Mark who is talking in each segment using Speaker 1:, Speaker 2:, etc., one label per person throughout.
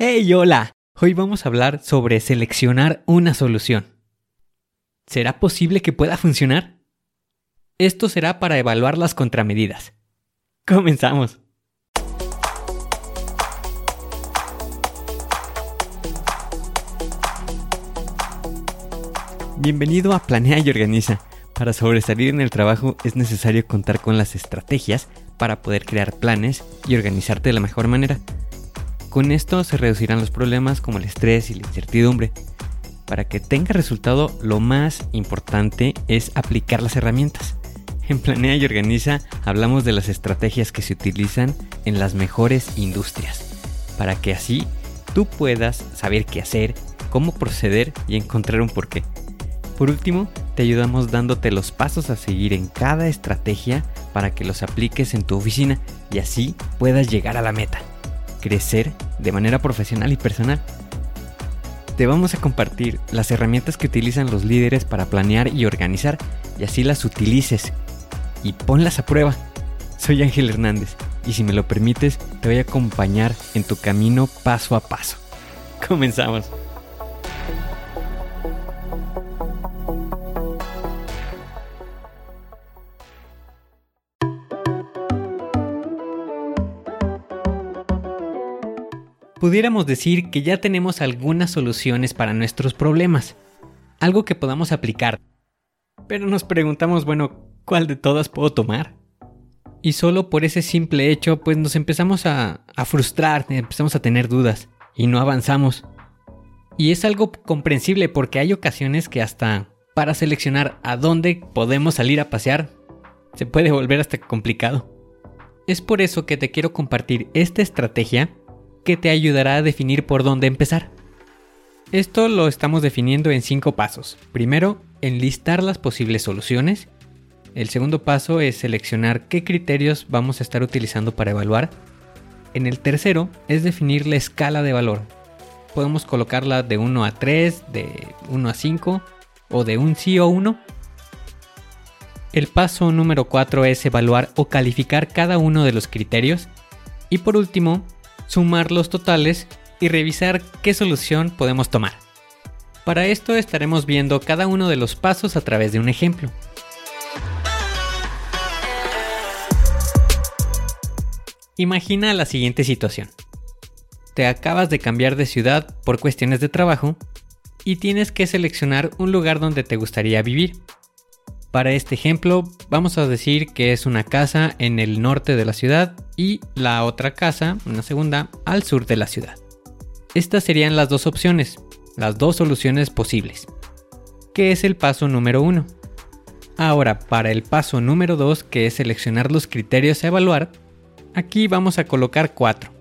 Speaker 1: Hey, hola. Hoy vamos a hablar sobre seleccionar una solución. ¿Será posible que pueda funcionar? Esto será para evaluar las contramedidas. Comenzamos. Bienvenido a Planea y Organiza. Para sobresalir en el trabajo es necesario contar con las estrategias para poder crear planes y organizarte de la mejor manera. Con esto se reducirán los problemas como el estrés y la incertidumbre. Para que tenga resultado, lo más importante es aplicar las herramientas. En Planea y Organiza hablamos de las estrategias que se utilizan en las mejores industrias, para que así tú puedas saber qué hacer, cómo proceder y encontrar un porqué. Por último, te ayudamos dándote los pasos a seguir en cada estrategia para que los apliques en tu oficina y así puedas llegar a la meta, crecer de manera profesional y personal. Te vamos a compartir las herramientas que utilizan los líderes para planear y organizar y así las utilices y ponlas a prueba. Soy Ángel Hernández y si me lo permites te voy a acompañar en tu camino paso a paso. Comenzamos. Pudiéramos decir que ya tenemos algunas soluciones para nuestros problemas, algo que podamos aplicar. Pero nos preguntamos, bueno, ¿cuál de todas puedo tomar? Y solo por ese simple hecho, pues nos empezamos a, a frustrar, empezamos a tener dudas y no avanzamos. Y es algo comprensible porque hay ocasiones que hasta para seleccionar a dónde podemos salir a pasear, se puede volver hasta complicado. Es por eso que te quiero compartir esta estrategia que te ayudará a definir por dónde empezar. Esto lo estamos definiendo en cinco pasos. Primero, enlistar las posibles soluciones. El segundo paso es seleccionar qué criterios vamos a estar utilizando para evaluar. En el tercero es definir la escala de valor. Podemos colocarla de 1 a 3, de 1 a 5 o de un sí o 1. El paso número 4 es evaluar o calificar cada uno de los criterios. Y por último, sumar los totales y revisar qué solución podemos tomar. Para esto estaremos viendo cada uno de los pasos a través de un ejemplo. Imagina la siguiente situación. Te acabas de cambiar de ciudad por cuestiones de trabajo y tienes que seleccionar un lugar donde te gustaría vivir. Para este ejemplo, vamos a decir que es una casa en el norte de la ciudad y la otra casa, una segunda, al sur de la ciudad. Estas serían las dos opciones, las dos soluciones posibles. ¿Qué es el paso número uno? Ahora, para el paso número 2, que es seleccionar los criterios a evaluar, aquí vamos a colocar cuatro.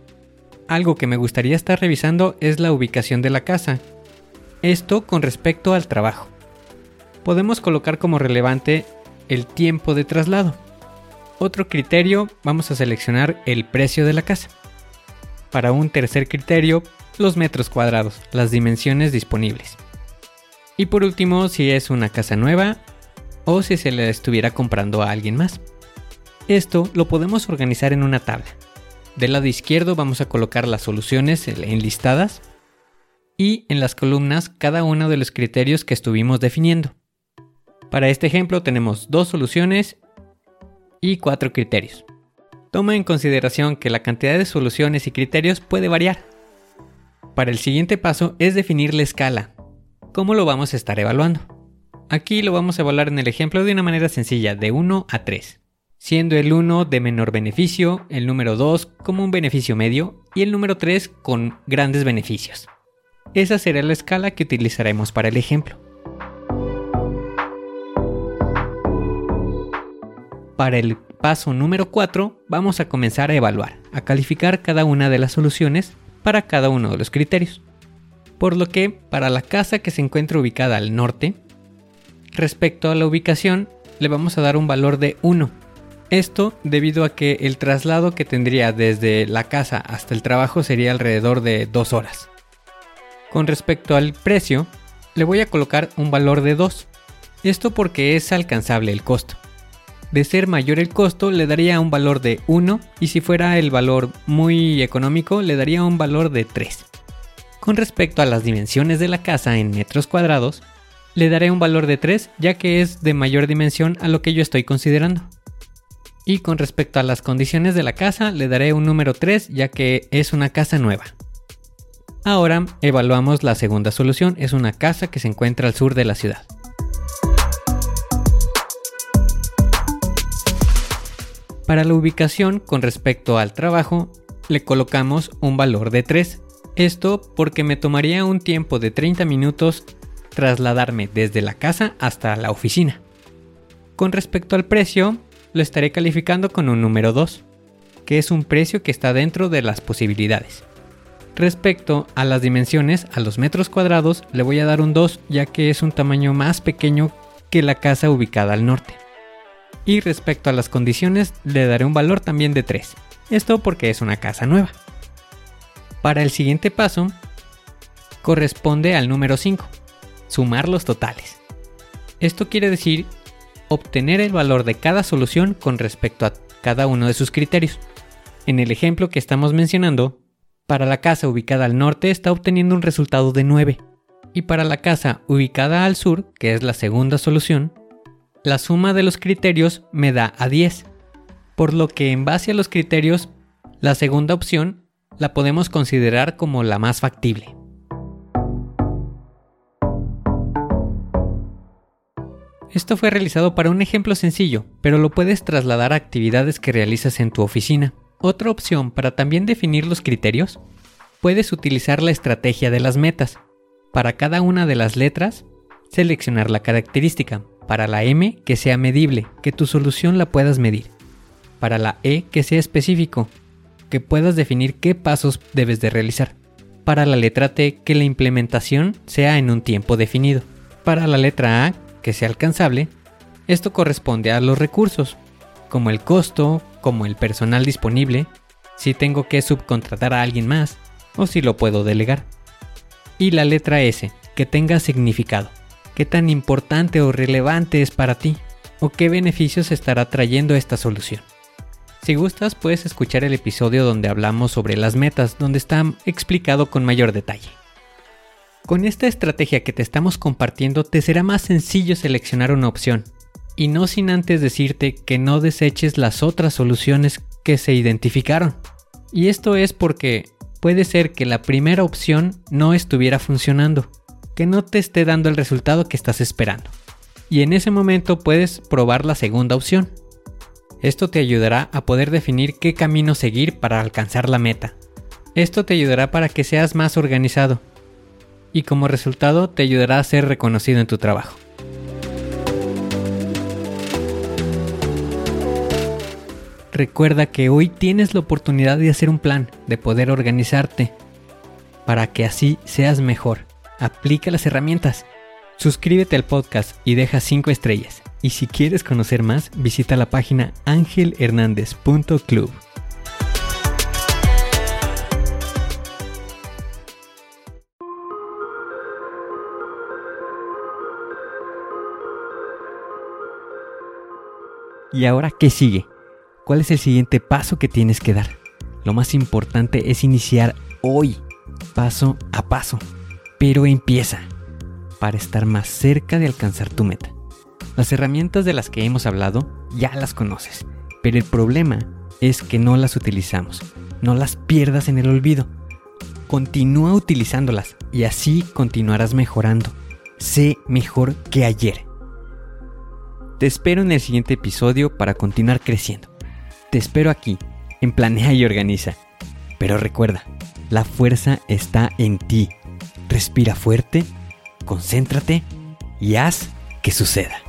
Speaker 1: Algo que me gustaría estar revisando es la ubicación de la casa. Esto con respecto al trabajo podemos colocar como relevante el tiempo de traslado. Otro criterio, vamos a seleccionar el precio de la casa. Para un tercer criterio, los metros cuadrados, las dimensiones disponibles. Y por último, si es una casa nueva o si se le estuviera comprando a alguien más. Esto lo podemos organizar en una tabla. Del lado izquierdo vamos a colocar las soluciones enlistadas y en las columnas cada uno de los criterios que estuvimos definiendo. Para este ejemplo tenemos dos soluciones y cuatro criterios. Toma en consideración que la cantidad de soluciones y criterios puede variar. Para el siguiente paso es definir la escala. ¿Cómo lo vamos a estar evaluando? Aquí lo vamos a evaluar en el ejemplo de una manera sencilla, de 1 a 3, siendo el 1 de menor beneficio, el número 2 como un beneficio medio y el número 3 con grandes beneficios. Esa será la escala que utilizaremos para el ejemplo. Para el paso número 4 vamos a comenzar a evaluar, a calificar cada una de las soluciones para cada uno de los criterios. Por lo que para la casa que se encuentra ubicada al norte, respecto a la ubicación le vamos a dar un valor de 1. Esto debido a que el traslado que tendría desde la casa hasta el trabajo sería alrededor de 2 horas. Con respecto al precio, le voy a colocar un valor de 2. Esto porque es alcanzable el costo. De ser mayor el costo, le daría un valor de 1 y si fuera el valor muy económico, le daría un valor de 3. Con respecto a las dimensiones de la casa en metros cuadrados, le daré un valor de 3 ya que es de mayor dimensión a lo que yo estoy considerando. Y con respecto a las condiciones de la casa, le daré un número 3 ya que es una casa nueva. Ahora evaluamos la segunda solución, es una casa que se encuentra al sur de la ciudad. Para la ubicación con respecto al trabajo, le colocamos un valor de 3. Esto porque me tomaría un tiempo de 30 minutos trasladarme desde la casa hasta la oficina. Con respecto al precio, lo estaré calificando con un número 2, que es un precio que está dentro de las posibilidades. Respecto a las dimensiones, a los metros cuadrados, le voy a dar un 2 ya que es un tamaño más pequeño que la casa ubicada al norte. Y respecto a las condiciones, le daré un valor también de 3. Esto porque es una casa nueva. Para el siguiente paso, corresponde al número 5, sumar los totales. Esto quiere decir obtener el valor de cada solución con respecto a cada uno de sus criterios. En el ejemplo que estamos mencionando, para la casa ubicada al norte está obteniendo un resultado de 9, y para la casa ubicada al sur, que es la segunda solución, la suma de los criterios me da a 10, por lo que en base a los criterios, la segunda opción la podemos considerar como la más factible. Esto fue realizado para un ejemplo sencillo, pero lo puedes trasladar a actividades que realizas en tu oficina. Otra opción para también definir los criterios, puedes utilizar la estrategia de las metas. Para cada una de las letras, seleccionar la característica. Para la M, que sea medible, que tu solución la puedas medir. Para la E, que sea específico, que puedas definir qué pasos debes de realizar. Para la letra T, que la implementación sea en un tiempo definido. Para la letra A, que sea alcanzable, esto corresponde a los recursos, como el costo, como el personal disponible, si tengo que subcontratar a alguien más o si lo puedo delegar. Y la letra S, que tenga significado, qué tan importante o relevante es para ti o qué beneficios estará trayendo esta solución. Si gustas, puedes escuchar el episodio donde hablamos sobre las metas, donde está explicado con mayor detalle. Con esta estrategia que te estamos compartiendo te será más sencillo seleccionar una opción, y no sin antes decirte que no deseches las otras soluciones que se identificaron. Y esto es porque puede ser que la primera opción no estuviera funcionando, que no te esté dando el resultado que estás esperando. Y en ese momento puedes probar la segunda opción. Esto te ayudará a poder definir qué camino seguir para alcanzar la meta. Esto te ayudará para que seas más organizado y como resultado te ayudará a ser reconocido en tu trabajo. Recuerda que hoy tienes la oportunidad de hacer un plan, de poder organizarte, para que así seas mejor. Aplica las herramientas. Suscríbete al podcast y deja 5 estrellas. Y si quieres conocer más, visita la página angelhernandez.club. ¿Y ahora qué sigue? ¿Cuál es el siguiente paso que tienes que dar? Lo más importante es iniciar hoy, paso a paso. Pero empieza para estar más cerca de alcanzar tu meta. Las herramientas de las que hemos hablado ya las conoces, pero el problema es que no las utilizamos. No las pierdas en el olvido. Continúa utilizándolas y así continuarás mejorando. Sé mejor que ayer. Te espero en el siguiente episodio para continuar creciendo. Te espero aquí, en Planea y Organiza. Pero recuerda, la fuerza está en ti. Respira fuerte, concéntrate y haz que suceda.